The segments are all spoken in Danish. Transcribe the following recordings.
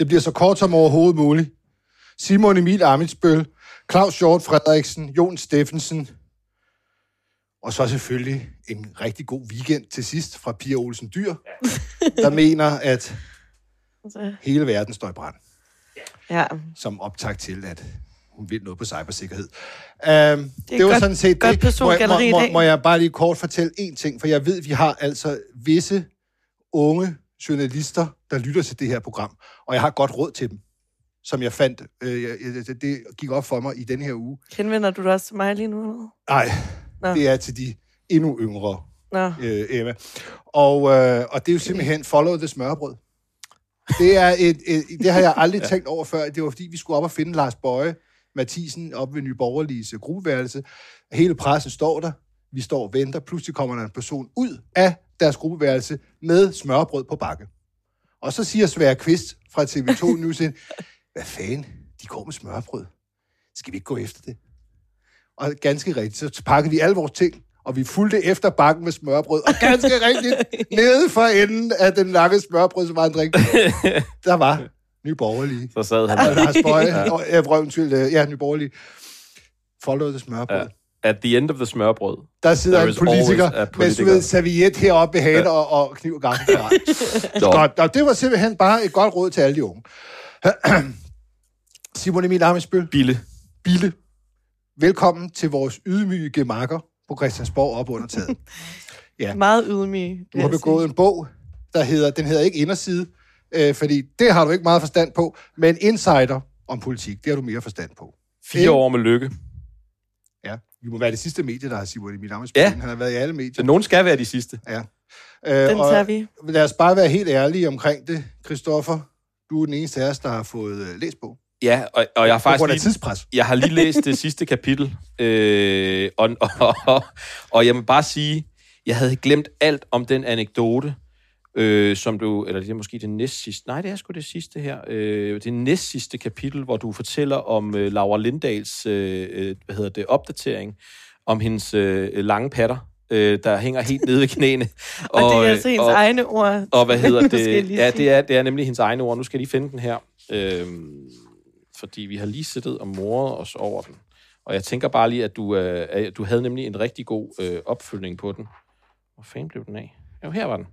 Det bliver så kort som overhovedet muligt. Simon Emil Amitsbøl, Claus Hjort Frederiksen, Jon Steffensen, og så selvfølgelig en rigtig god weekend til sidst fra Pia Olsen Dyr, der mener, at hele verden står i brand. Ja. Som optag til, at hun vil noget på cybersikkerhed. Um, det, det var godt- sådan set godt det. Må, må, må, må jeg bare lige kort fortælle en ting, for jeg ved, vi har altså visse unge journalister, der lytter til det her program, og jeg har godt råd til dem, som jeg fandt. Øh, jeg, det- det gik op for mig i den her uge. Henvender du dig også til mig lige nu? Nej, det er til de endnu yngre, Nå. øh, Emma. Og, øh, og det er jo simpelthen follow the smørbrød. Det, er et, et, det har jeg aldrig tænkt over før. Det var fordi, vi skulle op og finde Lars Bøje Mathisen op ved Nyborgerliges gruppeværelse. Hele pressen står der. Vi står og venter. Pludselig kommer der en person ud af deres gruppeværelse med smørbrød på bakke. Og så siger Svære Kvist fra TV2 News, hvad fanden, de går med smørbrød. Skal vi ikke gå efter det? Og ganske rigtigt, så pakkede vi alle vores ting, og vi fulgte efter bakken med smørbrød. Og ganske rigtigt, nede for enden af den lange smørbrødsvandring, der var Nye Borgerlige. Så sad han Og Lars Bøje, og undskyld, øh, ja, Nye Borgerlige. Follow the smørbrød. Ja. Ja. At the end of the smørbrød. Der sidder en politiker, a med politiker. ved, serviet heroppe i hagen og, og kniv og gaffel. Nå, Godt, og det var simpelthen bare et godt råd til alle de unge. Simon Emil Amitsbøl, Bille. Bille, velkommen til vores ydmyge gemakker på Christiansborg op under taget. Ja. Meget ydmyg. Du har begået en bog, der hedder, den hedder ikke Inderside, øh, fordi det har du ikke meget forstand på, men Insider om politik, det har du mere forstand på. Fire år med lykke. Ja, vi må være det sidste medie, der har Simon Emil Amitsbøl. Ja. Han har været i alle medier. Så nogen skal være de sidste. Ja. Den Øh, og tager vi. lad os bare være helt ærlige omkring det, Christoffer. Du er den eneste af os, der har fået øh, læst på. Ja, og, og jeg har På faktisk grund af lige, tidspres. jeg har lige læst det sidste kapitel, øh, og, og, og, og jeg må bare sige, jeg havde glemt alt om den anekdote, øh, som du, eller det er måske det næst sidste, nej, det er sgu det sidste her, øh, det næst sidste kapitel, hvor du fortæller om øh, Laura Lindals, øh, øh, hvad hedder det, opdatering, om hendes øh, lange patter, øh, der hænger helt nede ved knæene. Og, og det er øh, altså hendes og- egne ord. og hvad hedder det? Ja, det er, det er nemlig hendes egne ord. Nu skal jeg lige finde den her. Øhm, fordi vi har lige siddet og moret os over den. Og jeg tænker bare lige, at du, øh, du havde nemlig en rigtig god øh, opfølgning på den. Hvor fanden blev den af? Jo, her var den.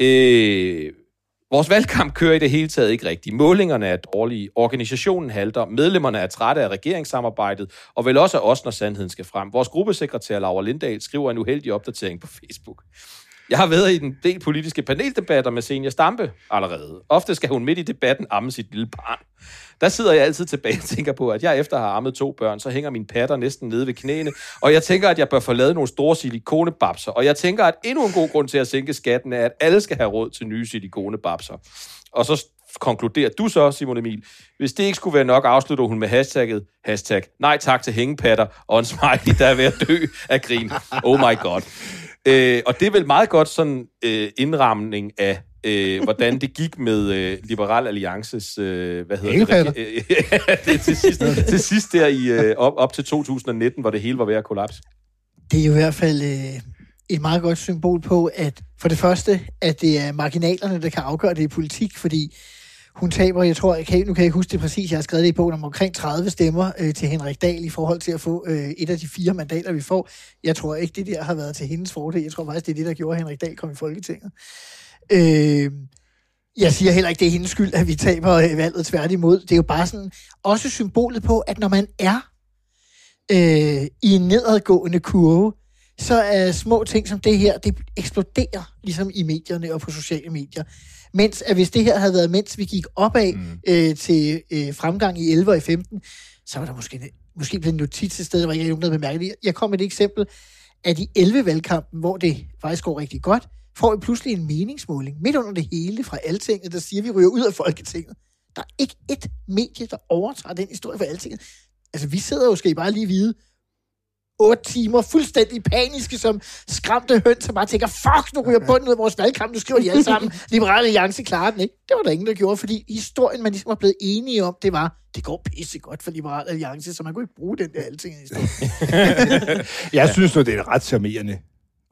Øh, vores valgkamp kører i det hele taget ikke rigtigt. Målingerne er dårlige, organisationen halter, medlemmerne er trætte af regeringssamarbejdet, og vel også af os, når sandheden skal frem. Vores gruppesekretær Laura Lindahl skriver en uheldig opdatering på Facebook. Jeg har været i en del politiske paneldebatter med Senior Stampe allerede. Ofte skal hun midt i debatten amme sit lille barn. Der sidder jeg altid tilbage og tænker på, at jeg efter at have ammet to børn, så hænger min patter næsten nede ved knæene, og jeg tænker, at jeg bør få lavet nogle store silikonebabser, og jeg tænker, at endnu en god grund til at sænke skatten er, at alle skal have råd til nye silikonebabser. Og så konkluderer du så, Simon Emil, hvis det ikke skulle være nok, afslutter hun med hashtagget, hashtag, nej tak til hængepatter, og en smiley, der er ved at dø af grin. Oh my god. Øh, og det er vel meget godt sådan øh, indramning af, øh, hvordan det gik med øh, Liberal Alliances, øh, hvad hedder Hængepatter? det? Det til sidst, til sidst der i, øh, op, op til 2019, hvor det hele var ved at kollapse. Det er jo i hvert fald øh, et meget godt symbol på, at for det første, at det er marginalerne, der kan afgøre det i politik, fordi hun taber, jeg tror, jeg kan, nu kan jeg ikke huske det præcis, jeg har skrevet det i bogen, om omkring 30 stemmer øh, til Henrik Dahl i forhold til at få øh, et af de fire mandater, vi får. Jeg tror ikke, det der har været til hendes fordel. Jeg tror faktisk, det er det, der gjorde, at Henrik Dahl kom i Folketinget. Øh, jeg siger heller ikke, det er hendes skyld, at vi taber øh, valget tværtimod. Det er jo bare sådan også symbolet på, at når man er øh, i en nedadgående kurve, så er små ting som det her, det eksploderer ligesom i medierne og på sociale medier. Mens at hvis det her havde været, mens vi gik opad mm. øh, til øh, fremgang i 11 og i 15, så var der måske, måske blevet en notits et sted, hvor jeg ikke nogen, der bemærkede det. Jeg kom med et eksempel, at i 11-valgkampen, hvor det faktisk går rigtig godt, får vi pludselig en meningsmåling midt under det hele fra Altinget, der siger, at vi ryger ud af Folketinget. Der er ikke et medie, der overtager den historie for alting. Altså, vi sidder jo, skal I bare lige vide, otte timer, fuldstændig paniske som skræmte høns, som bare tænker, fuck, nu ryger bunden ud af vores valgkamp, nu skriver de alle sammen, Liberale Alliance klarer den ikke. Det var der ingen, der gjorde, fordi historien, man ligesom var blevet enige om, det var, det går pisse godt for Liberale Alliance, så man kunne ikke bruge den der alting historie. Jeg synes nu, det er en ret charmerende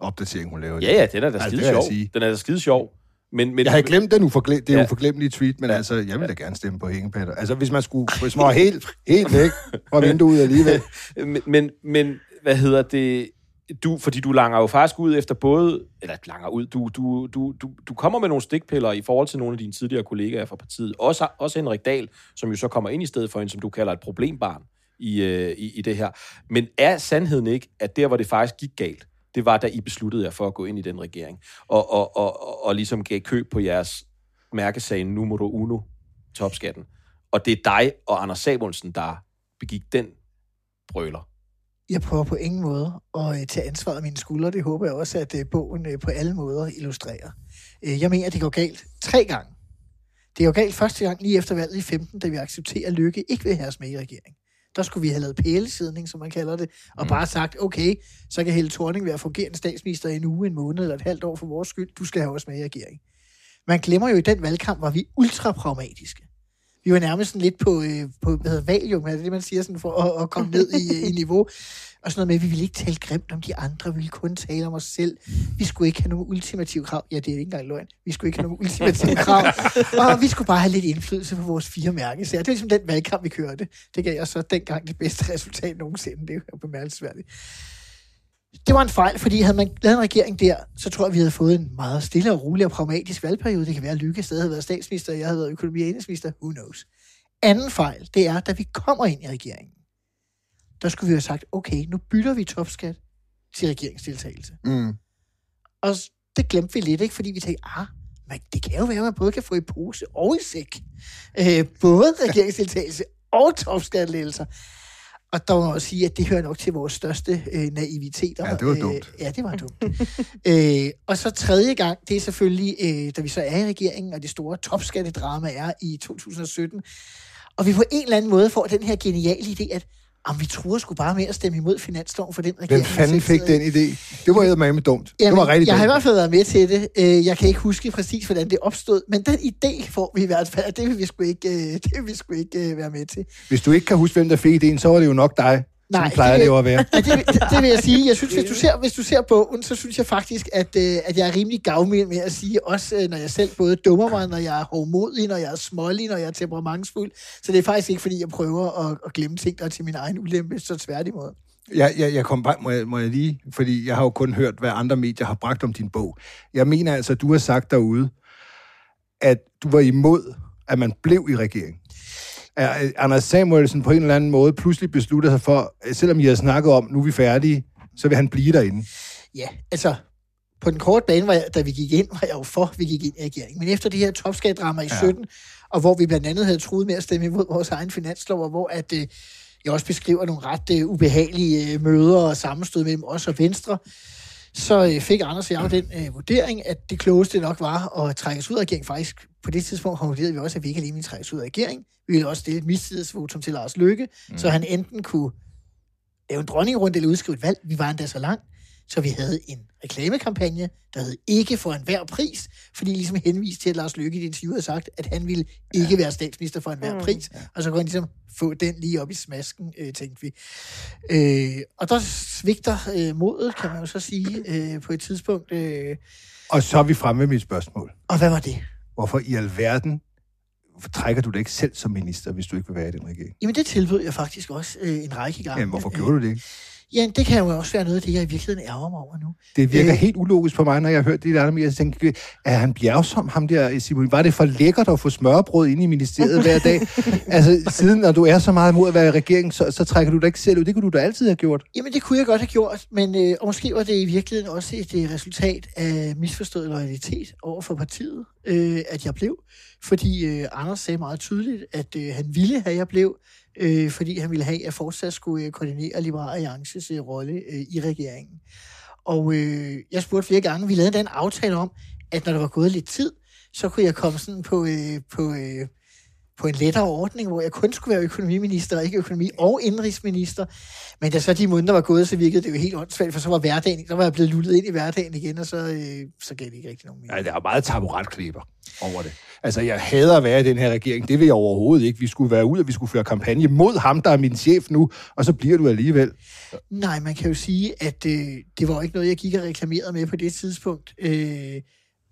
opdatering, hun laver. Ja, ja, den er da Altså, skide sjov. Den er da skide sjov. Men, men, Jeg havde glemt den uforglem, det er Ja. uforglemmelige tweet, men ja. altså, jeg vil da gerne stemme på hængepatter. Altså, hvis man skulle, hvis man var helt, helt væk fra vinduet alligevel. men, men, men, hvad hedder det? Du, fordi du langer jo faktisk ud efter både, eller langer ud, du, du, du, du, du kommer med nogle stikpiller i forhold til nogle af dine tidligere kollegaer fra partiet. Også, også Henrik Dahl, som jo så kommer ind i stedet for en, som du kalder et problembarn i, øh, i, i det her. Men er sandheden ikke, at der, hvor det faktisk gik galt, det var, da I besluttede jer for at gå ind i den regering, og, og, og, og, og ligesom gav køb på jeres mærkesag numero uno, topskatten. Og det er dig og Anders Samuelsen, der begik den brøler. Jeg prøver på ingen måde at øh, tage ansvaret af mine skuldre. Det håber jeg også, at øh, bogen øh, på alle måder illustrerer. Jeg mener, at det går galt tre gange. Det går galt første gang lige efter valget i 15, da vi accepterer at Lykke ikke vil have os med i regering. Der skulle vi have lavet pælesidning, som man kalder det, og mm. bare sagt, okay, så kan Helle Thorning være fungerende statsminister i en uge, en måned eller et halvt år for vores skyld. Du skal have os med i regering. Man glemmer jo, i den valgkamp var vi ultra pragmatiske. Vi var nærmest sådan lidt på, øh, på hvad hedder valium, er det det, man siger, sådan for at, at komme ned i, øh, i niveau. Og sådan noget med, at vi ville ikke tale grimt om de andre, vi ville kun tale om os selv. Vi skulle ikke have nogen ultimative krav. Ja, det er ikke engang løgn. Vi skulle ikke have nogen ultimative krav. Og vi skulle bare have lidt indflydelse på vores fire mærkesager. Det var ligesom den valgkamp, vi kørte. Det gav os så dengang det bedste resultat nogensinde. Det er jo bemærkelsesværdigt. Det var en fejl, fordi havde man lavet en regering der, så tror jeg, vi havde fået en meget stille og rolig og pragmatisk valgperiode. Det kan være, at Lykke stadig havde været statsminister, og jeg havde været økonomi- og. Who knows? Anden fejl, det er, da vi kommer ind i regeringen, der skulle vi have sagt, okay, nu bytter vi topskat til regeringsdeltagelse. Mm. Og det glemte vi lidt, ikke? fordi vi tænkte, ah, men det kan jo være, at man både kan få i pose og i sæk. Øh, både regeringsdeltagelse og topskattelettelser. Og der må man også sige, at det hører nok til vores største øh, naiviteter. Ja, det var Øh, dumt. ja, det var dumt. øh, og så tredje gang, det er selvfølgelig, øh, da vi så er i regeringen, og det store topskattedrama er i 2017. Og vi på en eller anden måde får den her geniale idé, at om vi tror sgu bare med at stemme imod finansloven for den regering. Hvem fanden fik den idé? Det var med dumt. det var rigtig jeg har i dumt. hvert fald været med til det. Øh, Jeg kan ikke huske præcis, hvordan det opstod, men den idé får vi i hvert fald, det vil vi sgu ikke, øh, det vil vi sgu ikke øh, være med til. Hvis du ikke kan huske, hvem der fik idéen, så var det jo nok dig, Nej, som plejer det- det jo at være. Ja, det, det, det vil jeg sige. Jeg synes, hvis du ser, hvis du ser bogen, så synes jeg faktisk, at, øh, at jeg er rimelig gavmild med at sige, også øh, når jeg selv både dummer mig, når jeg er hovmodig, når jeg er smålig, når jeg er temperamentsfuld. Så det er faktisk ikke, fordi jeg prøver at, at glemme ting, der er til min egen ulempe, så tværtimod. Jeg, jeg, jeg kom bare, må jeg, må jeg lige, fordi jeg har jo kun hørt, hvad andre medier har bragt om din bog. Jeg mener altså, at du har sagt derude, at du var imod, at man blev i regering. At Anders Samuelsen på en eller anden måde pludselig beslutter sig for, at selvom I har snakket om, nu er vi færdige, så vil han blive derinde. Ja, altså, på den korte bane, var jeg, da vi gik ind, var jeg jo for, at vi gik ind i regeringen. Men efter det her topskatdrama i Ja. 17, og hvor vi blandt andet havde truet med at stemme imod vores egen finanslov, og hvor at, øh, jeg også beskriver nogle ret øh, ubehagelige øh, møder og sammenstød mellem os og Venstre, så øh, fik Anders og jeg den øh, vurdering, at det klogeste nok var at trække os ud af regeringen. Faktisk på det tidspunkt konkluderede vi også, at vi ikke alene ville trække os ud af regeringen. Vi ville også stille et mistillidsvotum til Lars Lykke, mm. så han enten kunne lave en dronningrunde eller udskrive et valg. Vi var endda så langt, så vi havde en reklamekampagne, der hed ikke for enhver pris, fordi ligesom henviste til, at Lars Løkke i et interview havde sagt, at han ville ikke være statsminister for enhver Mm. pris, og så kunne han ligesom få den lige op i smasken, øh, tænkte vi. Øh, og der svigter øh, modet, kan man jo så sige, øh, på et tidspunkt. Øh, Og så er vi fremme med mit spørgsmål. og hvad var det? Hvorfor i alverden trækker du dig ikke selv som minister, hvis du ikke vil være i den regering? Jamen, det tilbød jeg faktisk også øh, en række gange. Jamen, hvorfor gjorde du det ikke? Ja, det kan jo også være noget af det, jeg i virkeligheden ærger mig over nu. Det virker Øh. helt ulogisk på mig, når jeg har hørt det der andre, jeg tænker, er han bjergsom, ham der, Simon? Var det for lækkert at få smørbrød ind i ministeriet hver dag? altså, siden når du er så meget imod at være i regeringen, så, så trækker du dig ikke selv ud. Det kunne du da altid have gjort. Jamen, det kunne jeg godt have gjort, men øh, og måske var det i virkeligheden også et øh, resultat af misforstået loyalitet over for partiet, øh, at jeg blev. Fordi øh, Anders sagde meget tydeligt, at øh, han ville have, at jeg blev, øh, fordi han ville have, at fortsat skulle øh, koordinere Liberal Alliances øh, rolle øh, i regeringen. Og øh, jeg spurgte flere gange, vi lavede den aftale om, at når der var gået lidt tid, så kunne jeg komme sådan på, øh, på, øh, på en lettere ordning, hvor jeg kun skulle være økonomiminister, og ikke økonomi- og indrigsminister. Men da så de måneder var gået, så virkede det jo helt åndssvagt, for så var hverdagen, så var jeg blevet lullet ind i hverdagen igen, og så, øh, så gav det ikke rigtig nogen mening. Nej, der er meget taburetklæber over det. Altså, jeg hader at være i den her regering. Det vil jeg overhovedet ikke. Vi skulle være ud, og vi skulle føre kampagne mod ham, der er min chef nu, og så bliver du alligevel. Nej, man kan jo sige, at øh, det var ikke noget, jeg gik og reklamerede med på det tidspunkt. Øh,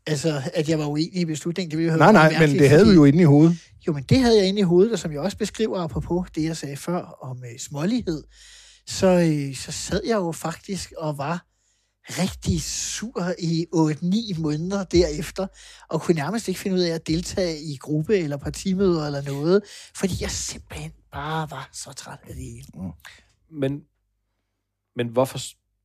altså, at jeg var uenig i beslutningen. Det ville jo Nej, nej, men det havde du fordi- jo inde i hovedet. Jo, men det havde jeg inde i hovedet, og som jeg også beskriver apropos det, jeg sagde før om øh, smålighed, så, øh, så sad jeg jo faktisk og var rigtig sur i 8-9 måneder derefter, og kunne nærmest ikke finde ud af at deltage i gruppe- eller partimøder eller noget, fordi jeg simpelthen bare var så træt af det hele. Mm. Men, men hvorfor...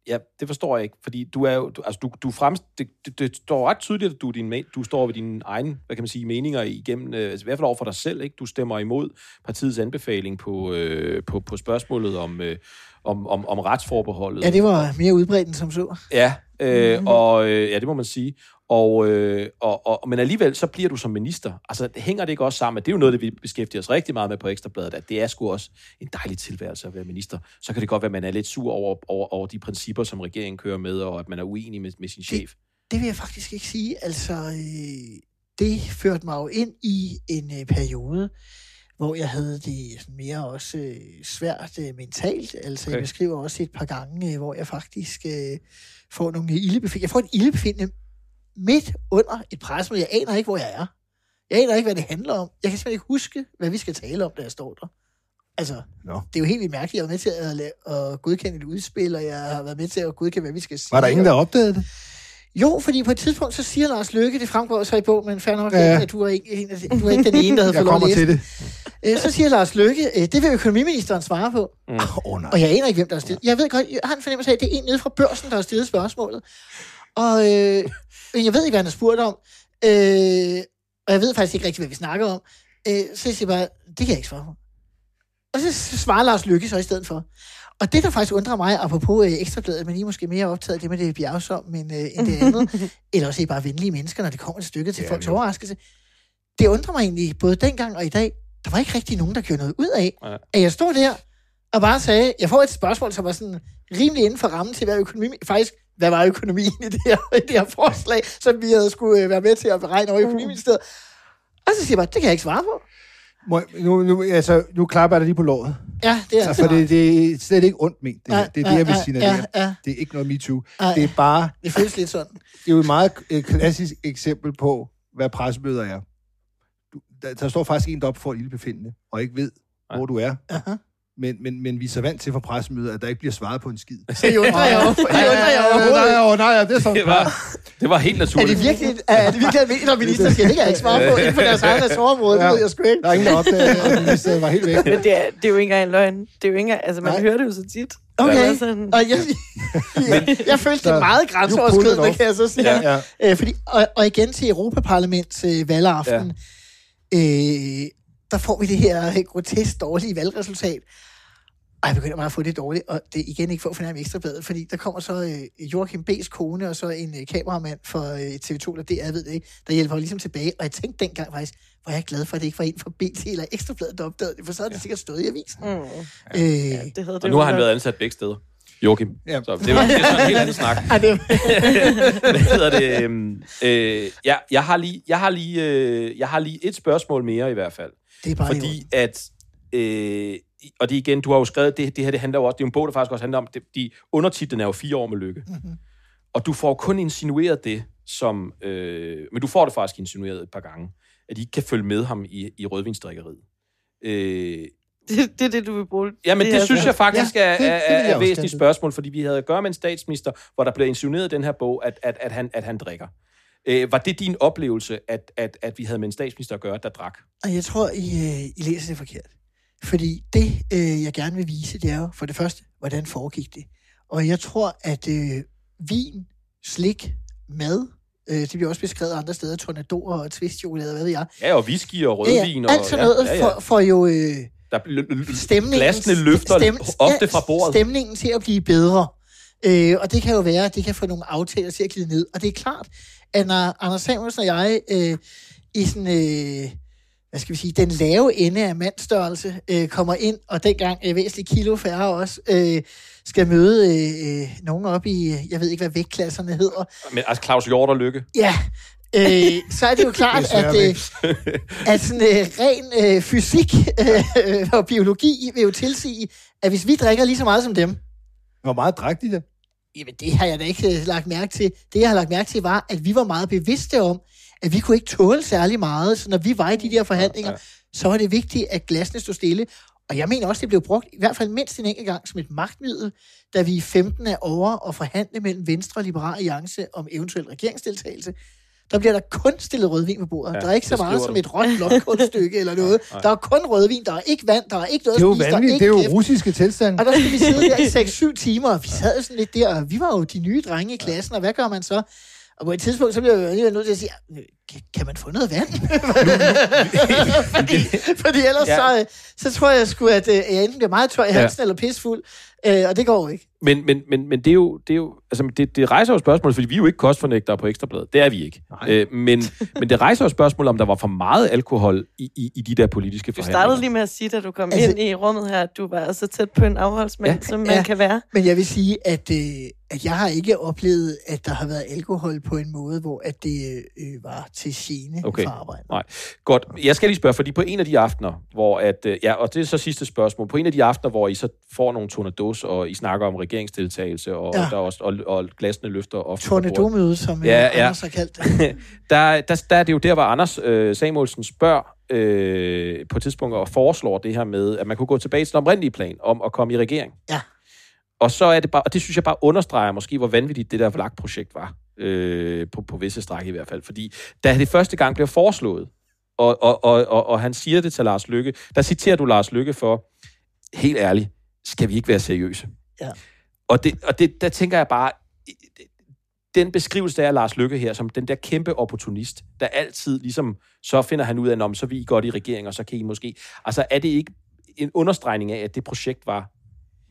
Ja, det forstår jeg ikke, fordi du er jo, du, altså du, du frem, det, det, det, står ret tydeligt, at du, din, du står ved dine egne, hvad kan man sige, meninger igennem, øh, altså i hvert fald over for dig selv, ikke? Du stemmer imod partiets anbefaling på, øh, på, på spørgsmålet om, øh, om, om, om retsforbeholdet. Ja, det var mere udbredt end som så. Ja, øh, Mhm. og øh, ja, det må man sige. Og, øh, og, og, men alligevel, så bliver du som minister. Altså, hænger det ikke også sammen? Det er jo noget, det vi beskæftiger os rigtig meget med på Ekstrabladet, at det er sgu også en dejlig tilværelse at være minister. Så kan det godt være, at man er lidt sur over, over, over de principper, som regeringen kører med, og at man er uenig med, med sin chef. Det vil jeg faktisk ikke sige. Altså, øh, det førte mig jo ind i en øh, periode, hvor jeg havde det mere også øh, svært øh, mentalt. Altså, okay. Okay. jeg beskriver også et par gange, øh, hvor jeg faktisk øh, får nogle ildebefindende. Jeg får et ildebefindende midt under et pressemøde. Jeg aner ikke, hvor jeg er. Jeg aner ikke, hvad det handler om. Jeg kan simpelthen ikke huske, hvad vi skal tale om, da jeg står der. Altså, Nå. det er jo helt vildt mærkeligt. Jeg har været med til at, la- at godkende et udspil, og jeg har været med til at godkende, hvad vi skal sige. Var der ingen, der opdagede det? Jo, fordi på et tidspunkt, så siger Lars Lykke, det fremgår så i bog, men fair nok, Ja. at du er, ikke, en du er ikke den ene, der havde fået lov at kommer læse. til det. Øh, Så siger Lars Lykke, øh, det vil økonomiministeren svare på. Åh, oh, nej. Og jeg aner ikke, hvem der har stillet. Jeg ved godt, jeg har en fornemmelse af, at det er en nede fra børsen, der har stillet spørgsmålet. Og øh, men jeg ved ikke, hvad han har spurgt om. Øh, og jeg ved faktisk ikke rigtig, hvad vi snakker om. Øh, så jeg siger bare, det kan jeg ikke svare på. Og så svarer Lars Lykke så i stedet for. Og det, der faktisk undrer mig, apropos øh, ekstrabladet, men I er måske mere optaget af det med det bjergsom end, øh, end det andet, eller også er I bare venlige mennesker, når det kommer til stykket til Ja, folks jo. overraskelse. Det undrer mig egentlig, både dengang og i dag, der var ikke rigtig nogen, der gjorde noget ud af, Ja. at jeg stod der og bare sagde, jeg får et spørgsmål, som var sådan rimelig inden for rammen til, hvad økonomi, faktisk, hvad var økonomien i det her, i det her forslag, som vi havde skulle øh, være med til at beregne over i økonomiministeriet. Og så siger jeg bare, det kan jeg ikke svare på. Må, jeg- nu, nu, altså, nu klapper jeg dig lige på låret. Ja, det er Altså, for det, det er slet ikke ondt ment, det, her. det er det, jeg vil signalere. Ja, ja, Det er ikke noget MeToo. Ej. Det er bare, det føles lidt sådan. det er jo et meget øh, klassisk eksempel på, hvad pressemøder er. Du, der, der står faktisk en, der op for ildbefindende, og ikke ved, hvor du er. Aha. Men, men, men vi er så vant til fra pressemøder, at der ikke bliver svaret på en skid. Det undrer jeg over. Det undrer jeg Nej, overhovedet. nej, nej, det er sådan. Det var, det var helt Er naturligt. det virkelig, er det virkelig almindeligt, når minister det kan jeg ikke svare på inden for deres eget ressortområde? Det Ja. ved jeg sgu ikke. Der er ingen, der opdager, at var helt væk. Men det er, det er jo ikke engang en løgn. Det er jo ikke altså man Nej. hører det jo så tit. Okay. Det er sådan, Og jeg, jeg, jeg følte det meget grænseoverskridende, kan jeg så sige. Ja, ja. Øh, fordi, og, og igen til Europaparlaments øh, valgaften, ja. øh, der får vi det her øh, grotesk dårlige valgresultat. Og jeg begynder meget at få det dårligt, og det er igen ikke for at fornærme ekstrabladet, fordi der kommer så øh, Joachim B's kone, og så en øh, kameramand for øh, TV2, eller DR, jeg ved det ikke, der hjælper ligesom tilbage. Og jeg tænkte dengang faktisk, hvor jeg er glad for, at det ikke var en fra BT eller ekstrabladet, der opdagede det, for så havde det sikkert stået i avisen. mm, Øh, ja, det havde det Og nu har han været ansat begge steder. Joachim. Ja. Så det, var, det er sådan en helt anden snak. ej, det, Hvad hedder det? øhm, Øh, jeg, jeg, har lige, jeg, har lige, øh, jeg har lige et spørgsmål mere i hvert fald. det er bare Fordi at... Øh, og det igen, du har jo skrevet, det, det her det handler jo også, det er jo en bog, der faktisk også handler om, det, de undertitlen er jo fire år med lykke. Mhm. Og du får kun insinueret det, som, øh, men du får det faktisk insinueret et par gange, at I ikke kan følge med ham i, i rødvinsdrikkeriet. Øh, Det, det er det, du vil bruge. Ja, men det, det synes til. jeg faktisk Ja, er, det- er, det er, er væsentligt spørgsmål, fordi vi havde at gøre med en statsminister, hvor der blev insinueret i den her bog, at, at, at, han, at han drikker. Øh, var det din oplevelse, at, at, at vi havde med en statsminister at gøre, der drak? Og jeg tror, I, øh, I læser det forkert. Fordi det, øh, jeg gerne vil vise, det er jo for det første, hvordan foregik det. Og jeg tror, at øh, vin, slik, mad, øh, det bliver også beskrevet andre steder, tornadoer og twistchokolade, hvad ved jeg. Ja, og whisky og rødvin. alt og, sådan noget ja, ja, ja. For, for jo øh, Der stemningen, Glasene løfter ofte fra bordet. Stemningen til at blive bedre. Øh, og det kan jo være, at det kan få nogle aftaler til at glide ned. Og det er klart, at når Anders Samuelsen og jeg øh, i sådan... Øh, hvad skal vi sige, den lave ende af mandstørrelse øh, kommer ind, og dengang øh, væsentligt kilo færre også øh, skal møde øh, øh, nogen op i, jeg ved ikke, hvad vægtklasserne hedder. Men altså Claus Hjort og Lykke. Ja, øh, så er det jo klart, Det er at, øh, at sådan, øh, ren øh, fysik øh, og biologi vil jo tilsige, at hvis vi drikker lige så meget som dem, Hvor meget drak de det? Jamen, det har jeg da ikke øh, lagt mærke til. Det, jeg har lagt mærke til, var, at vi var meget bevidste om, at vi kunne ikke tåle særlig meget. Så når vi var i de der forhandlinger, ja, ja. så var det vigtigt, at glasene stod stille. Og jeg mener også, det blev brugt i hvert fald mindst en enkelt gang som et magtmiddel, da vi i 15 er over og forhandle mellem Venstre og Liberal Alliance om eventuel regeringsdeltagelse. Der bliver der kun stillet rødvin på bordet. Ja, der er ikke så meget som et råt blokkunststykke eller noget. Der er kun rødvin, der er ikke vand, der er ikke noget Det er jo spise, der vanvittigt. Det er jo kæft. russiske tilstande. Og der skulle vi sidde der i 6-7 timer, og vi sad jo sådan lidt der, og vi var jo de nye drenge i klassen, og hvad gør man så? Og på et tidspunkt, så bliver jeg alligevel nødt til at sige, "Kan- kan man få noget vand? fordi, fordi ellers Ja. så, øh, så tror jeg sgu, at øh, jeg enten bliver meget tør i halsen ja. eller pissfuld, øh, og det går ikke. Men, men, men, men det er jo, det, er jo altså, det, det rejser jo spørgsmål, fordi vi er jo ikke kostfornægtere på Ekstrabladet. Det er vi ikke. Øh, men, men det rejser jo spørgsmål, om der var for meget alkohol i, i, i de der politiske Du forhandlinger. startede lige med at sige, da du kom Altså- ind i rummet her, at du var så tæt på en afholdsmand, Ja. som man Ja. kan være. Men jeg vil sige, at, øh, at jeg har ikke oplevet, at der har været alkohol på en måde, hvor at det øh, var til gene Okay. for arbejde. Nej. Godt. Jeg skal lige spørge, fordi på en af de aftener, hvor at, øh, ja, og det er så sidste spørgsmål, på en af de aftener, hvor I så får nogle tornados, og I snakker om regeringsdeltagelse, og, Ja. ja. der er også, og, og glasene løfter ofte. Tornadomøde, som Ja, ja, ja. Anders har kaldt det. der, der, der er det jo der, hvor Anders øh, Samuelsen spørger øh, på et tidspunkt og foreslår det her med, at man kunne gå tilbage til den oprindelige plan om at komme i regering. Ja. Og så er det bare, og det synes jeg bare understreger måske, hvor vanvittigt det der VLAG-projekt var. Øh, på, på visse stræk i hvert fald. Fordi da det første gang blev foreslået, og, og, og, og, og han siger det til Lars Lykke, der citerer du Lars Lykke for, helt ærligt, skal vi ikke være seriøse? Ja. Og, det, og det, der tænker jeg bare, den beskrivelse, der er Lars Lykke her, som den der kæmpe opportunist, der altid ligesom, så finder han ud af, om så er godt i regering, og så kan I måske... Altså, er det ikke en understregning af, at det projekt var,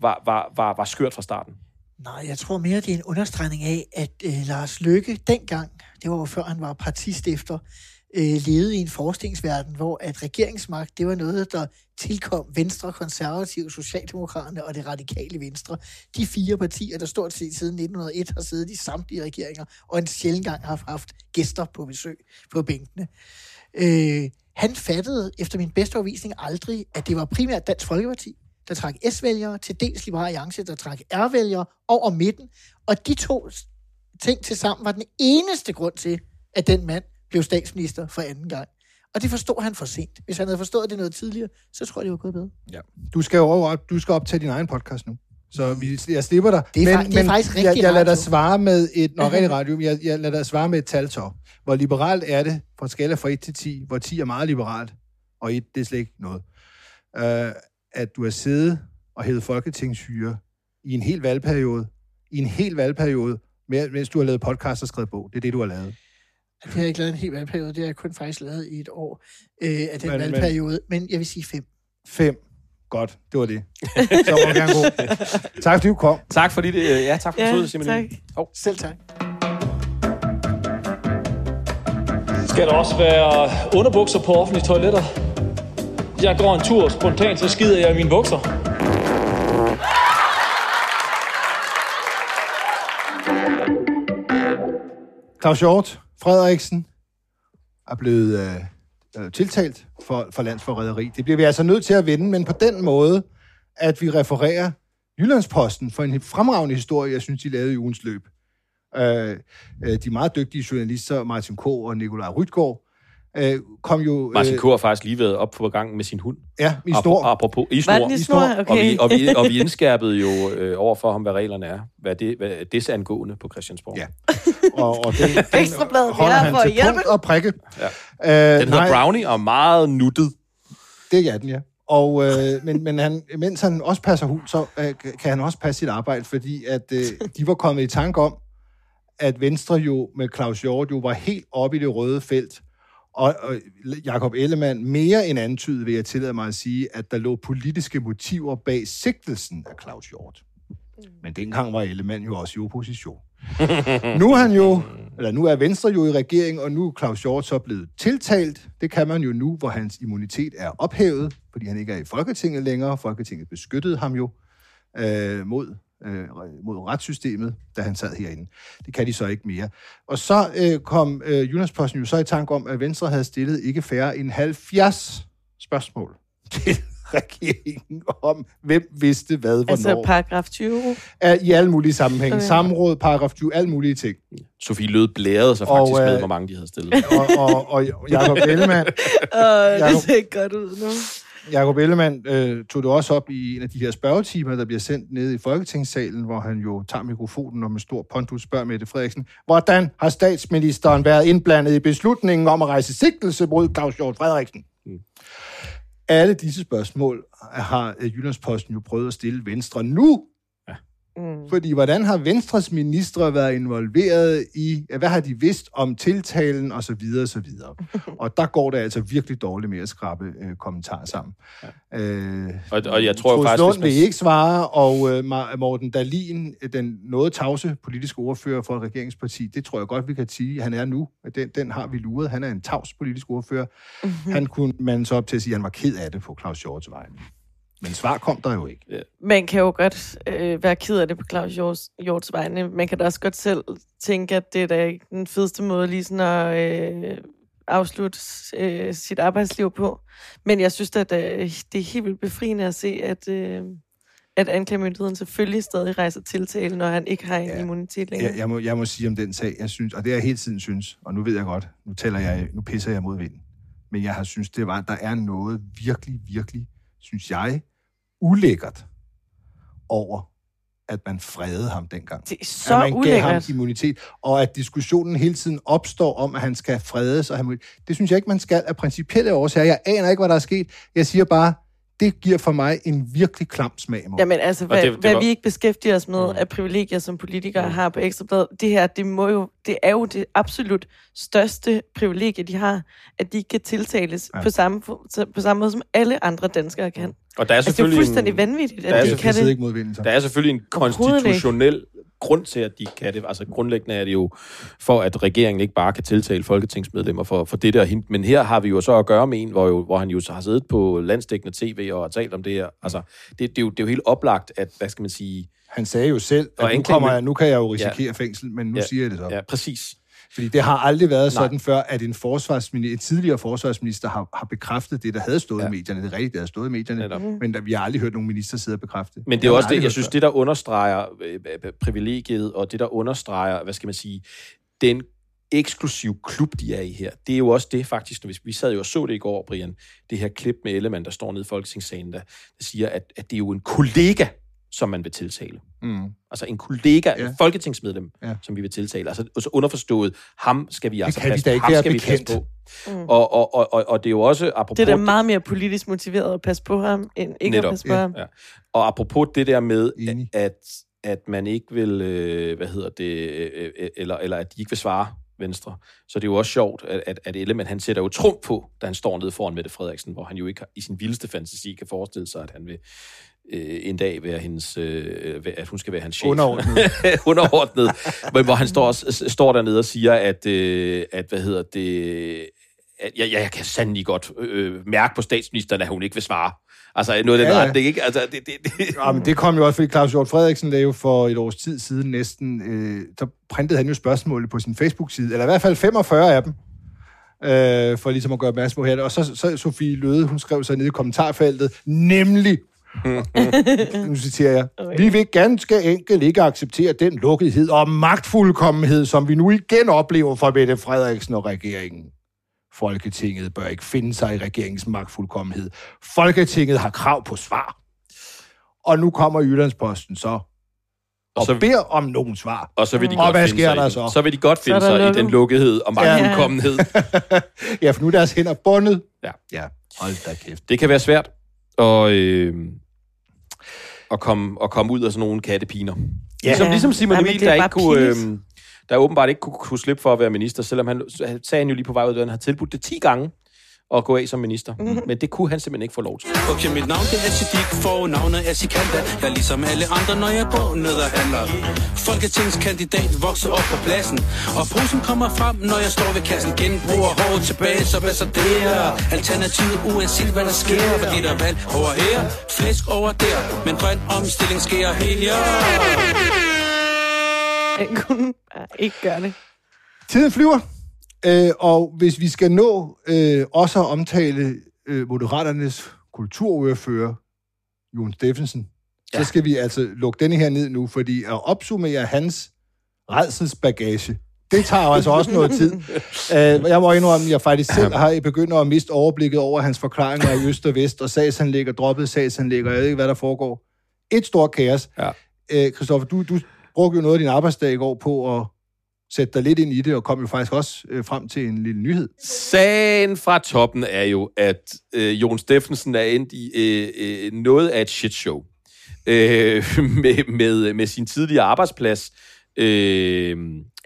var, var, var, var skørt fra starten? Nej, jeg tror mere, det er en understregning af, at øh, Lars Lykke dengang, det var jo før han var partistifter, øh, levede i en forskningsverden, hvor at regeringsmagt, det var noget, der tilkom Venstre, Konservative, Socialdemokraterne og det radikale Venstre. De fire partier, der stort set siden 1901 har siddet i samtlige regeringer, og en sjældent gang har haft gæster på besøg på bænkene. Øh, han fattede, efter min bedste overvisning, aldrig, at det var primært Dansk Folkeparti, der trak S-vælgere, til dels Liberale Alliance, der trak R-vælgere over midten. Og de to ting til sammen var den eneste grund til, at den mand blev statsminister for anden gang. Og det forstod han for sent. Hvis han havde forstået det noget tidligere, så tror jeg, det var gået bedre. Du skal jo over, du skal optage din egen podcast nu. Så vi, jeg slipper dig. Det er fa- det er faktisk jeg, rigtig jeg lader dig svare med et... Nå, rigtig radio. men Jeg, jeg lader dig svare med et taltop. Hvor liberalt er det på en skala fra 1 til 10, hvor 10 er meget liberalt, og 1, det er slet ikke noget. Uh, at du har siddet og hævet folketingshyre i en hel valgperiode, i en hel valgperiode, mens du har lavet podcast og skrevet bog. Det er det, du har lavet. Det har jeg ikke lavet en hel valgperiode, det har jeg kun faktisk lavet i et år øh, af den Men- men- valgperiode. Men jeg vil sige fem. 5. Godt, det var det. Så må du gerne gå. Tak fordi du kom. Tak fordi det, øh, ja, tak for Ja, besøget, Simon. tak. Oh. Selv tak. Skal der også være underbukser på offentlige toiletter? Jeg går en tur spontant, så skider jeg i mine bukser. Claus Hjort Frederiksen er blevet øh, tiltalt for, for landsforræderi. Det bliver vi altså nødt til at vinde, men på den måde, at vi refererer Jyllandsposten for en fremragende historie, jeg synes, de lavede i ugens løb. Øh, øh de meget dygtige journalister, Martin K. og Nikolaj Rytgaard, øh, kom jo... Martin K. har faktisk lige været op på gang med sin hund. Ja, i stor. Apropos, i Var snor. den i snor? snor, Okay. Og, vi, og, vi, og vi indskærpede jo øh, over for ham, hvad reglerne er. Hvad det, hvad det er angående på Christiansborg. Ja. Og, og den, den Ekstrabladet, holder er han for til hjælpe. punkt og prikke. Ja. Øh, Den hedder Brownie og er meget nuttet. Det er den, ja. Og, øh, men, men han, mens han også passer hund, så øh, kan han også passe sit arbejde, fordi at øh, de var kommet i tanke om, at Venstre jo med Claus Hjort jo var helt oppe i det røde felt, og, og Jakob Ellemann mere end antydet, vil jeg tillade mig at sige, at der lå politiske motiver bag sigtelsen af Claus Hjort. Men dengang var Ellemann jo også i opposition. Nu er han jo, eller nu er Venstre jo i regering, og nu er Claus Hjort så blevet tiltalt. Det kan man jo nu, hvor hans immunitet er ophævet, fordi han ikke er i Folketinget længere. Folketinget beskyttede ham jo øh, mod, øh, mod retssystemet, da han sad herinde. Det kan de så ikke mere. Og så øh, kom øh, Jyllandsposten jo så i tanke om, at Venstre havde stillet ikke færre end 70 spørgsmål til regeringen om, hvem vidste hvad, hvornår. Altså paragraf 20. Er I alle mulige sammenhænge. Okay. Samråd, paragraf 20, alle mulige ting. Sofie Lød blærede sig Og, faktisk med, øh, hvor mange de havde stillet. Og, og, og Jacob Ellemann, Åh, det ser ikke godt ud nu. Jacob Ellemann øh, tog det også op i en af de her spørgetimer, der bliver sendt ned i Folketingssalen, hvor han jo tager mikrofonen og med stor pondus spørger Mette Frederiksen, hvordan har statsministeren været indblandet i beslutningen om at rejse sigtelse mod Claus Hjort Frederiksen? Mm. Alle disse spørgsmål har øh, Jyllandsposten jo prøvet at stille Venstre nu, Mm. Fordi hvordan har Venstres ministre været involveret i, hvad har de vidst om tiltalen og så videre og så videre. Og der går det altså virkelig dårligt med at skrabe øh, kommentarer sammen. Ja. Øh, Og, og jeg tror jo Troels faktisk, Lund vil ikke svare, og øh, Morten Dalin, den noget tavse politiske ordfører for et regeringsparti, det tror jeg godt, vi kan sige, han er nu. Den, den har vi luret. Han er en tavs politisk ordfører. Mm-hmm. Han kunne man så op til at sige, at han var ked af det på Claus Hjorts vegne. Men svar kom der jo ikke. Man kan jo godt øh, være ked af det på Claus Hjorts, Hjorts vegne. Man kan da også godt selv tænke, at det er da ikke den fedeste måde lige sådan at øh, afslutte øh, sit arbejdsliv på. Men jeg synes at øh, det er helt vildt befriende at se, at, øh, at anklagemyndigheden selvfølgelig stadig rejser tiltale, når han ikke har en Ja. immunitet længere. Jeg, jeg, må, jeg må sige om den sag, jeg synes, og det er jeg hele tiden synes, og nu ved jeg godt, nu, tæller jeg, nu pisser jeg mod vinden, men jeg har synes, det var, der er noget virkelig, virkelig, synes jeg, ulækkert over, at man fredede ham dengang. Det er så at man gav ham ulækkert. immunitet, og at diskussionen hele tiden opstår om, at han skal fredes. Og må- det synes jeg ikke, man skal af principielle årsager. Jeg aner ikke, hvad der er sket. Jeg siger bare, det giver for mig en virkelig klam smag. Morten. Jamen altså, hvad, det- det, det hvad var- vi ikke beskæftiger os med Mm. af privilegier, som politikere mm. har på Ekstrabladet, det her, det, må jo, det er jo det absolut største privilegie, de har, at de kan tiltales Ja. på, samme, på samme måde, som alle andre danskere kan. og der er Altså, det er selvfølgelig fuldstændig en, vanvittigt, der at er de kan det. ikke. Der er selvfølgelig en konstitutionel grund til, at de kan det. Altså grundlæggende er det jo for, at regeringen ikke bare kan tiltale folketingsmedlemmer for, for det der hint. Men her har vi jo så at gøre med en, hvor, jo, hvor han jo så har siddet på landstækkende tv og har talt om det her. Altså, det, det, er jo, det er jo helt oplagt, at, hvad skal man sige... Han sagde jo selv, Og at nu, anklagen- kommer jeg, nu kan jeg jo risikere ja. fængsel, men nu Ja. siger jeg det så. Ja, præcis. Fordi det har aldrig været Nej. sådan før, at en, forsvarsminister, en tidligere forsvarsminister har, har bekræftet det, der havde stået ja. I medierne. Det er rigtigt, det havde stået i medierne, Netop. men der, vi har aldrig hørt nogen minister sidde og bekræfte det. Men det er også det, jeg synes, før. det der understreger øh, øh, privilegiet, og det der understreger, hvad skal man sige, den eksklusiv klub, de er i her. Det er jo også det faktisk, når vi, vi sad jo og så det i går, Brian, det her klip med Ellemann, der står nede i Folketingssalen, der, der siger, at, at det er jo en kollega, som man vil tiltale. Mm. Altså en kollega, Ja. en folketingsmedlem, Ja. som vi vil tiltale. Altså så underforstået, ham skal vi altså vi passe, ikke ham skal vi passe bekendt. på. Mm. Og, og, og, og, og det er jo også, apropos... Det er da meget mere politisk motiveret at passe på ham, end ikke Netop, at passe på ja. ham. Ja. Og apropos det der med, Enig. at, at man ikke vil, øh, hvad hedder det, øh, øh, eller, eller at de ikke vil svare Venstre, så det er jo også sjovt, at, at, at Ellemann, han sætter jo trumf på, da han står nede foran Mette Frederiksen, hvor han jo ikke har, i sin vildeste fantasi kan forestille sig, at han vil øh, en dag være hendes, øh, at hun skal være hans chef. Underordnet. Underordnet. Men hvor han står, også- står dernede og siger, at, øh, at hvad hedder det, at jeg, jeg kan sandelig godt øh, mærke på statsministeren, at hun ikke vil svare. Altså noget af den Ja, ja, retning, ikke? Altså, det, det, det. Ja, men det kom jo også, fordi Claus Hjort Frederiksen lavede for et års tid siden næsten, øh, der printede han jo spørgsmålet på sin Facebook-side, eller i hvert fald 45 af dem, øh, for ligesom at gøre opmærksom på her. Og så, så Sofie Løde, hun skrev så nede i kommentarfeltet, nemlig, nu citerer jeg, vi vil ganske enkelt ikke acceptere den lukkethed og magtfuldkommenhed, som vi nu igen oplever fra Mette Frederiksen og regeringen. Folketinget bør ikke finde sig i regeringens magtfuldkommenhed. Folketinget har krav på svar. Og nu kommer Jyllandsposten så og, Og så- beder om nogen svar. Og så vil de Og godt hvad finde sker sig der i så? den. Så vil de godt finde sig i lukket. den lukkethed og magtfuldkommenhed. Ja, for nu er deres hænder bundet. Ja. Ja, hold da kæft. Det kan være svært at, øh, at, komme, at komme ud af sådan nogle kattepiner. Ja. Ligesom, Ja. ligesom Simon men Emil, er der ikke kunne... Øh, der åbenbart ikke kunne, kunne slippe for at være minister, selvom han, han sagde han jo lige på vej ud, at han har tilbudt det 10 gange. At gå af som minister. Men det kunne han simpelthen ikke få lov til. Okay, mit navn det er Siddiq, for navnet er Sikanda. Jeg er ligesom alle andre, når jeg går ned og handler. Folketingskandidat vokser op på pladsen. Og posen kommer frem, når jeg står ved kassen. Genbruger hår tilbage, så hvad så der? Alternativet uanset hvad der sker. Fordi der er valg over her, flæsk over der. Men grøn omstilling sker her. Jeg kunne ikke gøre det. Tiden flyver, øh, og hvis vi skal nå øh, også at omtale øh, Moderaternes kulturordfører, Jon Steffensen, ja. så skal vi altså lukke denne her ned nu, fordi at opsummere hans redselsbagage, det tager altså også noget tid. Øh, jeg må indrømme, at jeg faktisk selv har begyndt at miste overblikket over hans forklaringer i øst og vest, og sagsanlægger, droppet sagsanlægger, jeg ved ikke, hvad der foregår. Et stort kaos. Ja. Øh, Christoffer, du, du brugte jo noget af din arbejdsdag i går på at sætte dig lidt ind i det, og kom jo faktisk også øh, frem til en lille nyhed. Sagen fra toppen er jo, at øh, Jon Steffensen er endt i øh, øh, noget af et shitshow øh, med, med, med sin tidligere arbejdsplads, øh,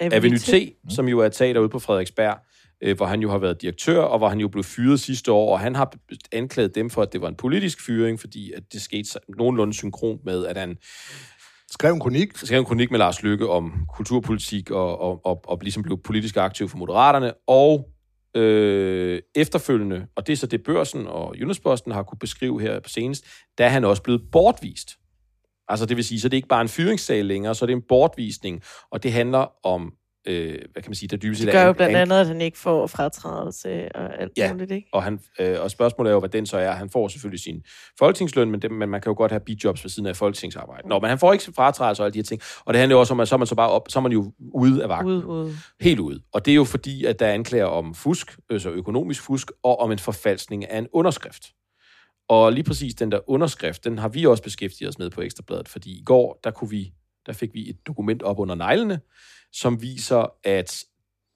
Avenue T, som jo er et teater ude på Frederiksberg, øh, hvor han jo har været direktør, og hvor han jo blev fyret sidste år, og han har anklaget dem for, at det var en politisk fyring, fordi at det skete så- nogenlunde synkron med, at han Skrev en kronik. skrev en kronik med Lars Lykke om kulturpolitik og, og, og, og ligesom blev politisk aktiv for Moderaterne, og øh, efterfølgende, og det er så det Børsen og Jyllandsposten har kunne beskrive her på senest, der er han også blevet bortvist. Altså det vil sige, så det er ikke bare en fyringssag længere, så det er en bortvisning, og det handler om, øh, hvad kan man sige, der dybest set Det gør jo blandt an- andet, at han ikke får fratrædelse og alt Ja. muligt, ikke? og, han, øh, og spørgsmålet er jo, hvad den så er. Han får selvfølgelig sin folketingsløn, men, det, men man kan jo godt have bidjobs ved siden af folketingsarbejde. Nå, men han får ikke fratrædelse og alle de her ting. Og det handler jo også om, at så er man så bare op, så er man jo ude af vagten. Ude, ude. Helt ude. Og det er jo fordi, at der er anklager om fusk, altså økonomisk fusk, og om en forfalskning af en underskrift. Og lige præcis den der underskrift, den har vi også beskæftiget os med på Ekstrabladet, fordi i går, der, kunne vi, der fik vi et dokument op under neglene, som viser, at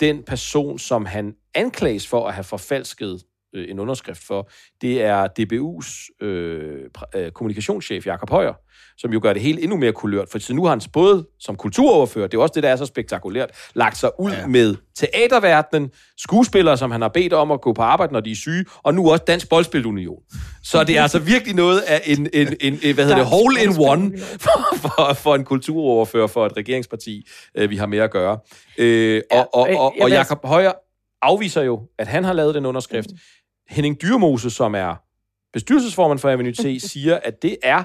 den person, som han anklages for at have forfalsket øh, en underskrift for, det er DBU's øh, pr- øh, kommunikationschef, Jakob Højer, som jo gør det helt endnu mere kulørt, for nu har han både som kulturoverfører, det er også det, der er så spektakulært, lagt sig ud ja. med teaterverdenen, skuespillere, som han har bedt om at gå på arbejde, når de er syge, og nu også Dansk Boldspilunion. Så det er altså virkelig noget af en, en, en, en hvad hedder det, hole in one for, for, for en kulturoverfører for et regeringsparti, øh, vi har med at gøre. Øh, Ja, og, og, øh, og, og Jakob Højer afviser jo, at han har lavet den underskrift. Henning Dyrmose, som er bestyrelsesformand for Avenue T, siger, at det er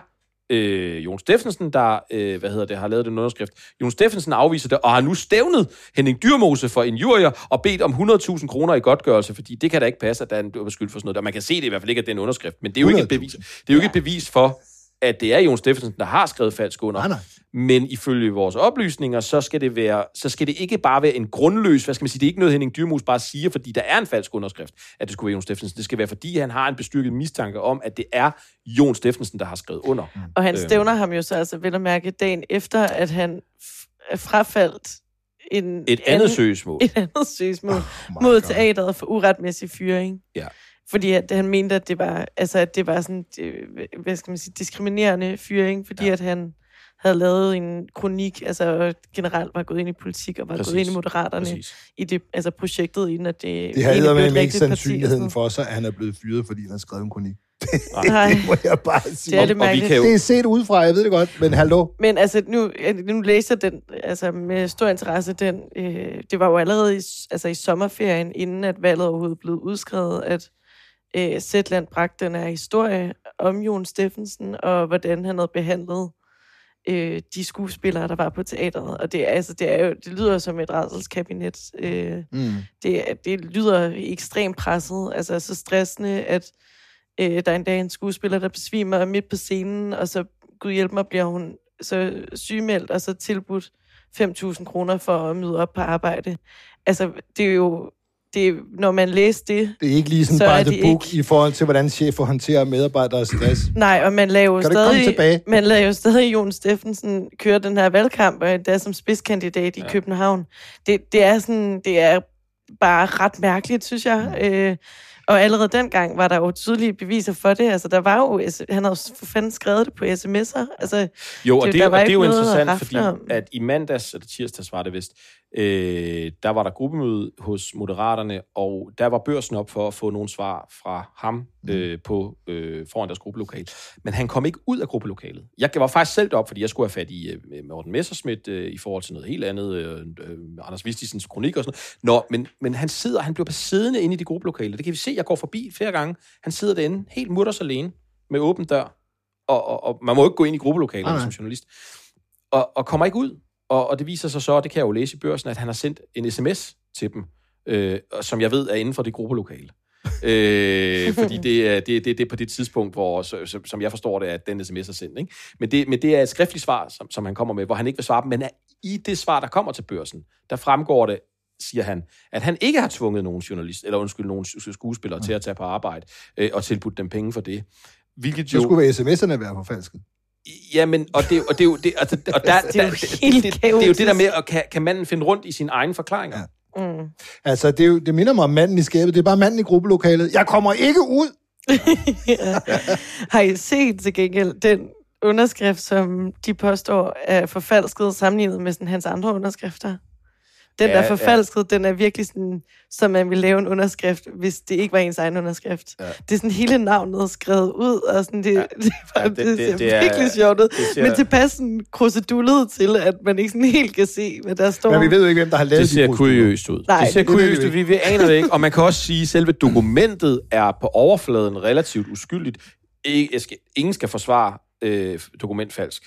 øh, Jon Steffensen, der øh, hvad hedder det, har lavet den underskrift. Jon Steffensen afviser det, og har nu stævnet Henning Dyrmose for injurier og bedt om 100.000 kroner i godtgørelse, fordi det kan da ikke passe, at der er en beskyldt for sådan noget. Og man kan se det i hvert fald ikke, at det er en underskrift, men det er jo ikke et 100.000. bevis, det er jo ikke et bevis for, at det er Jon Steffensen, der har skrevet falsk under. Nej, nej. Men ifølge vores oplysninger, så skal det være, så skal det ikke bare være en grundløs, hvad skal man sige, det er ikke noget Henning Dyrmus bare siger, fordi der er en falsk underskrift, at det skulle være Jon Steffensen. Det skal være, fordi han har en bestyrket mistanke om, at det er Jon Steffensen, der har skrevet under. Og han Øhm. stævner ham jo så altså vel at mærke dagen efter, at han er frafaldt en Et andet søgsmål. et andet søgsmål my mod God. teateret for uretmæssig fyring. Ja. Fordi at han mente, at det var, altså, at det var sådan, øh, hvad skal man sige, diskriminerende fyring, fordi ja. at han havde lavet en kronik, altså og generelt var gået ind i politik og var Præcis. gået ind i moderaterne Præcis. i det, altså projektet, inden at det Det et eddermame ikke sandsynligheden for sig, at han er blevet fyret, fordi han har skrevet en kronik. Nej, Det må jeg bare sige. det er det Og vi mærkeligt. kan jo, Det er set udefra, jeg ved det godt, men hallo. Men altså, nu, nu læser den altså, med stor interesse, den, øh, det var jo allerede i, altså, i sommerferien, inden at valget overhovedet blev udskrevet, at øh, Zetland bragte den her historie om Jon Steffensen, og hvordan han havde behandlet øh, de skuespillere, der var på teateret. Og det, altså, det, er jo, det lyder som et redselskabinet. Øh, Mm. det, det lyder ekstremt presset, altså så stressende, at øh, der er en dag en skuespiller, der besvimer midt på scenen, og så, gud hjælp mig, bliver hun så sygemeldt, og så tilbudt 5.000 kroner for at møde op på arbejde. Altså, det er jo, det når man læser det, Det er ikke lige sådan Så bare the det book ikke- i forhold til, hvordan chefer håndterer medarbejderes stress. nej, og man lader jo Kan stadig, tilbage? man lader jo stadig Jon Steffensen køre den her valgkamp, og endda som spidskandidat i ja. København. Det, det er sådan, det er bare ret mærkeligt, synes jeg. Øh, og allerede dengang var der jo tydelige beviser for det. Altså, der var jo, han havde for fanden skrevet det på sms'er. Altså, jo, og det- det, der og det er jo interessant, fordi om. at i mandags, eller tirsdags var det vist, Øh, der var der gruppemøde hos Moderaterne, og der var børsen op for at få nogle svar fra ham øh, på øh, foran deres gruppelokale. Men han kom ikke ud af gruppelokalet. Jeg var faktisk selv op, fordi jeg skulle have fat i øh, Morten Messerschmidt øh, i forhold til noget helt andet, øh, øh, Anders Vistisens kronik og sådan noget. Nå, men, men han sidder, han bliver bare siddende inde i det gruppelokale. Det kan vi se, jeg går forbi flere gange. Han sidder derinde, helt mutters alene, med åben dør. Og, og, og man må ikke gå ind i gruppelokalet som journalist. Og, og kommer ikke ud. Og, og det viser sig så, og det kan jeg jo læse i børsen, at han har sendt en sms til dem, øh, som jeg ved er inden for det gruppelokale. øh, fordi det er, det, det, det er på det tidspunkt, hvor, så, som jeg forstår det, at den sms er sendt. Ikke? Men, det, men det er et skriftligt svar, som, som han kommer med, hvor han ikke vil svare dem. Men i det svar, der kommer til børsen, der fremgår det, siger han, at han ikke har tvunget nogen journalist, eller undskyld, nogen skuespillere til at tage på arbejde øh, og tilbudt dem penge for det. Hvilket Så skulle sms'erne være forfalsket. Jamen, og det, og det er jo det, altså, og der, Det er jo helt det, det, det, er jo det der med, at kan, kan manden finde rundt i sine egne forklaringer? Ja. Mm. Altså, det, er jo, det minder mig om manden i skabet. Det er bare manden i gruppelokalet. Jeg kommer ikke ud! ja. Har I set til gengæld den underskrift, som de påstår er forfalsket sammenlignet med sådan, hans andre underskrifter? Den Ja, ja, ja. er forfalsket, ja. den er virkelig sådan, som man ville lave en underskrift, hvis det ikke var ens egen underskrift. Ja. Det er sådan hele navnet skrevet ud, og sådan, det, ja. det, Ja, ja, det- det, det- det, ser det er- virkelig sjovt ud. det ser- Men tilpas sådan krusedullet til, at man ikke sådan helt kan se, hvad der står. Men vi ved jo ikke, hvem der har lavet Det de ser procedurer. kuriøst ud. Nej, det ser kuriøst ud, vi, vi aner det ikke. Og man kan også sige, at selve dokumentet er på overfladen relativt uskyldigt. Skal, ingen skal forsvare øh, dokumentfalsk.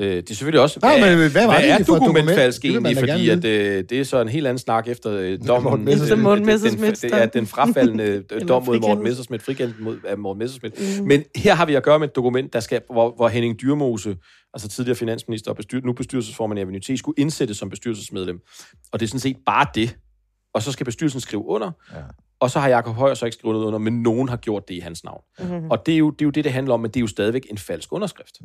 Øh, det er selvfølgelig også, Nej, men hvad var hvad det er dokumentfalsk dokument? Egentlig? Fordi at, øh, det er så en helt anden snak efter øh, dommen. Morten øh, Morten den- den- Det er den frafaldende øh, dom mod Morten frikendelse. Messerschmidt, frikendt mod af Morten Messerschmidt. Mm. Men her har vi at gøre med et dokument, der skal, hvor, hvor Henning Dyrmose, altså tidligere finansminister og bestyr, nu bestyrelsesformand i Avenue T, skulle indsættes som bestyrelsesmedlem. Og det er sådan set bare det. Og så skal bestyrelsen skrive under, ja. Og så har Jacob Højer så ikke skrevet noget under, men nogen har gjort det i hans navn. Mm-hmm. Og det er, jo, det er jo det, det handler om, men det er jo stadigvæk en falsk underskrift.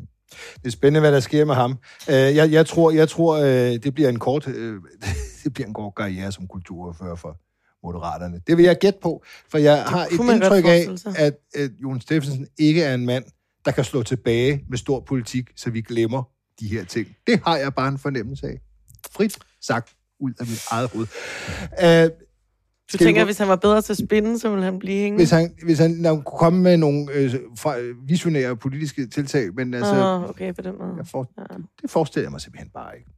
Det er spændende, hvad der sker med ham. Uh, jeg, jeg tror, jeg tror uh, det bliver en kort uh, det bliver en kort karriere som kulturordfører for Moderaterne. Det vil jeg gætte på, for jeg har et indtryk af, at, at Jon Steffensen ikke er en mand, der kan slå tilbage med stor politik, så vi glemmer de her ting. Det har jeg bare en fornemmelse af. Frit sagt ud af mit eget hoved. Uh, Du Skal vi tænker, gå- hvis han var bedre til at spinde, så ville han blive hængende? hvis han, hvis han, når han kunne komme med nogle øh, fra, visionære politiske tiltag, men altså, Åh, okay, på den måde. jeg for, Ja. det forestiller jeg mig simpelthen bare ikke.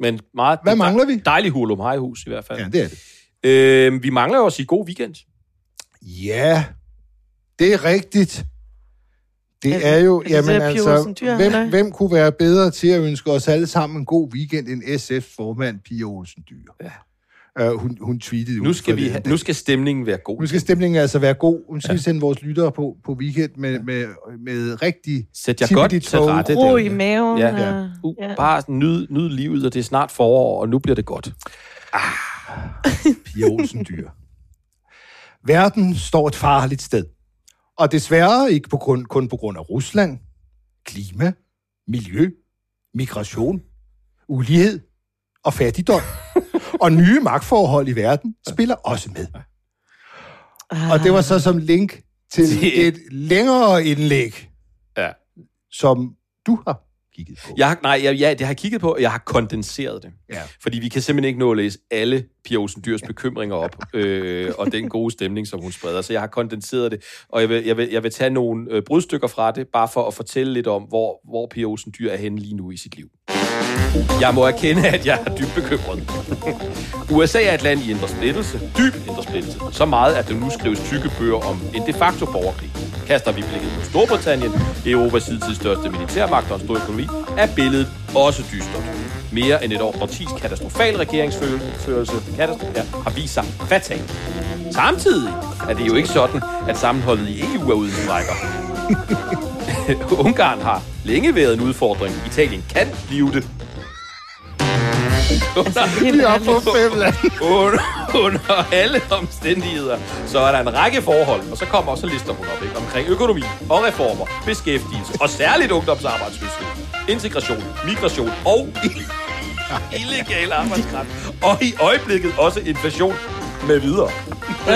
Men meget Hvad mangler vi? dejlig hulum hejhus i hvert fald. Ja, det er det. Øh, vi mangler jo at sige god weekend. Ja, det er rigtigt. Det Er- er jo, det jamen altså, hvem, hvem kunne være bedre til at ønske os alle sammen en god weekend end SF's formand, Pia Olsen Dyr? Ja. Uh, hun, hun tweetede Nu ud skal, vi, ha- nu skal stemningen være god. nu skal stemningen altså være god. Nu skal ja. vi sende vores lyttere på, på weekend med, med, med rigtig Sæt jer godt til rette. Ro i maven. Ja, ja. og- Uh, ja. Bare nyd, nyd livet, og det er snart forår, og nu bliver det godt. Pia Olsen Dyr. Verden står et farligt sted. Og desværre ikke på grund, kun på grund af Rusland, klima, miljø, migration, ulighed og fattigdom. Og nye magtforhold i verden spiller også med. Og det var så som link til et længere indlæg, Ja. som du har kigget på. Jeg har, nej, jeg, ja, det har jeg kigget på, og jeg har kondenseret det. Ja. Fordi vi kan simpelthen ikke nå at læse alle Pia Olsen Dyrs bekymringer op, øh, og den gode stemning, som hun spreder. Så jeg har kondenseret det, og jeg vil, jeg vil, jeg vil tage nogle øh, brudstykker fra det, bare for at fortælle lidt om, hvor, hvor Pia Olsen Dyr er henne lige nu i sit liv. Jeg må erkende, at jeg er dybt bekymret. USA er et land i indre splittelse, dyb indre splittelse. Så meget, at der nu skrives tykke bøger om en de facto borgerkrig. Kaster vi blikket på Storbritannien, Europas hidtil største militærmagt og en stor økonomi, er billedet også dystert. Mere end et år årtis katastrofal regeringsførelse katastrof, ja, har vist sig fatal. Samtidig er det jo ikke sådan, at sammenholdet i EU er uden rækker. Ungarn har længe været en udfordring. Italien kan blive det. Under, Helt ærligt. fem lande. under, under alle omstændigheder, så er der en række forhold, og så kommer også lister hun op, ikke? omkring økonomi og reformer, beskæftigelse og særligt ungdomsarbejdsløshed, integration, migration og illegal arbejdskraft, og i øjeblikket også inflation med videre.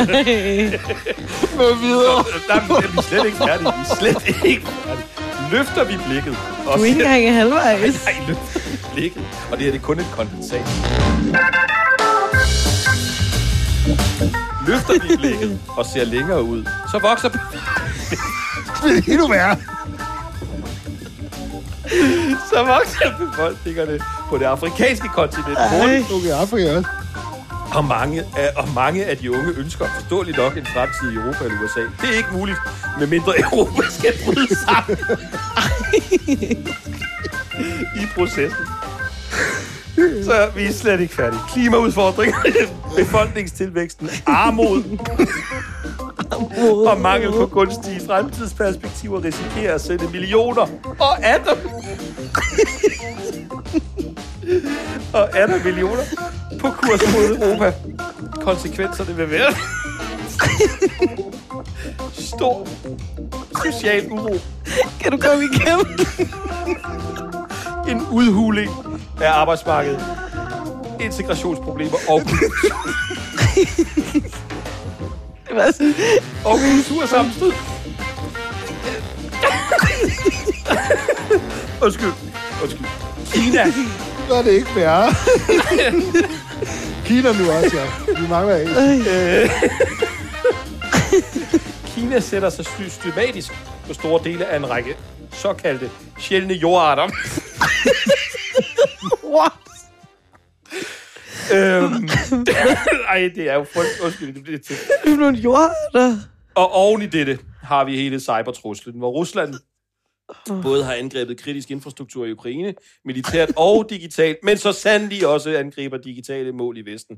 Med videre. Der er vi slet ikke færdige. Vi er slet ikke færdige. Løfter vi blikket. Og Du er ikke engang halvvejs. Nej, løft blikket, og det her det er kun et kondensat. Løfter vi blikket og ser længere ud, så vokser Det er endnu værre. så vokser befolkningerne på det afrikanske kontinent Okay, Afrika også. og mange, af, og mange af de unge ønsker forståeligt nok en fremtid i Europa eller USA. Det er ikke muligt, medmindre Europa skal bryde sammen i processen. Så vi er slet ikke færdige. Klimaudfordringer, befolkningstilvæksten, armod. Og mangel på kunstige fremtidsperspektiver risikerer at sætte millioner. Og atter. Og atter millioner på kurs mod Europa. Konsekvenserne vil være stor social uro, Kan du komme igennem? en udhuling af arbejdsmarkedet, integrationsproblemer og, Det var sådan, og kultursammenstød. Undskyld. Undskyld. Kina. Så er det ikke værre. Kina nu også, ja. Vi mangler en. Øh, Kina sætter sig systematisk på store dele af en række såkaldte sjældne jordarter. What? øhm, ej, det er jo frygt. Undskyld, det bliver til. Det er jorder. Og oven i dette har vi hele cybertruslen, hvor Rusland både har angrebet kritisk infrastruktur i Ukraine, militært og digitalt, men så sandelig også angriber digitale mål i Vesten.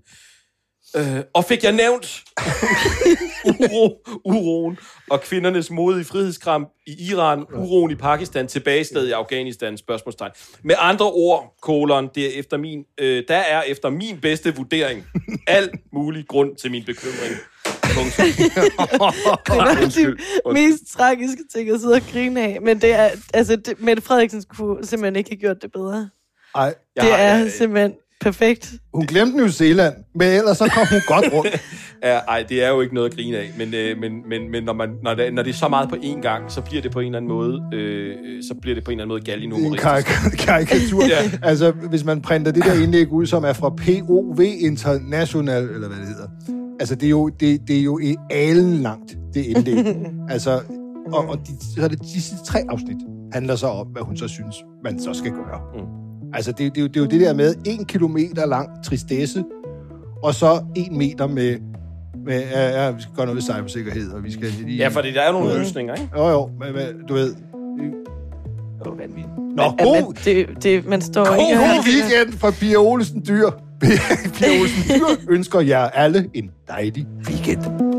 Øh, og fik jeg nævnt uro, uroen og kvindernes modige frihedskramp i Iran, uroen i Pakistan, tilbagestad i Afghanistan, spørgsmålstegn. Med andre ord, kolon, det er efter min, øh, der er efter min bedste vurdering alt mulig grund til min bekymring. Det var de mest tragiske ting at sidde og grine af. Men det er, altså, det, Mette Frederiksen skulle simpelthen ikke have gjort det bedre. Ej, Jeg Det har- er jeg- simpelthen perfekt. hun glemte New Zealand, men ellers så kom hun godt rundt. Ja, ej, det er jo ikke noget at grine af, men, øh, men, men, men når, man, når, det, når det er så meget på én gang, så bliver det på en eller anden måde, øh, så bliver det på en eller anden måde er en karik- karikatur. Ja. Altså, hvis man printer det der indlæg ud, som er fra POV International, eller hvad det hedder. Altså, det er jo, det, det er jo i alen langt, det indlæg. altså, og, og de, så er det de sidste tre afsnit handler så om, hvad hun så synes, man så skal gøre. Mm. Altså, det, det, er jo- det er jo det der med en kilometer lang tristesse, og så en meter med, med ja, ja, vi skal gøre noget ved cybersikkerhed, og vi skal lige... Ja, for der er nogle løsninger, ikke? Jo, jo, men, men du ved... Det er vanvittigt. Nå, Ja, god, men det, det, man står God, ikke... god weekend fra Pia Olsen Dyr. Pia Olsen Dyr ønsker jer alle en dejlig weekend.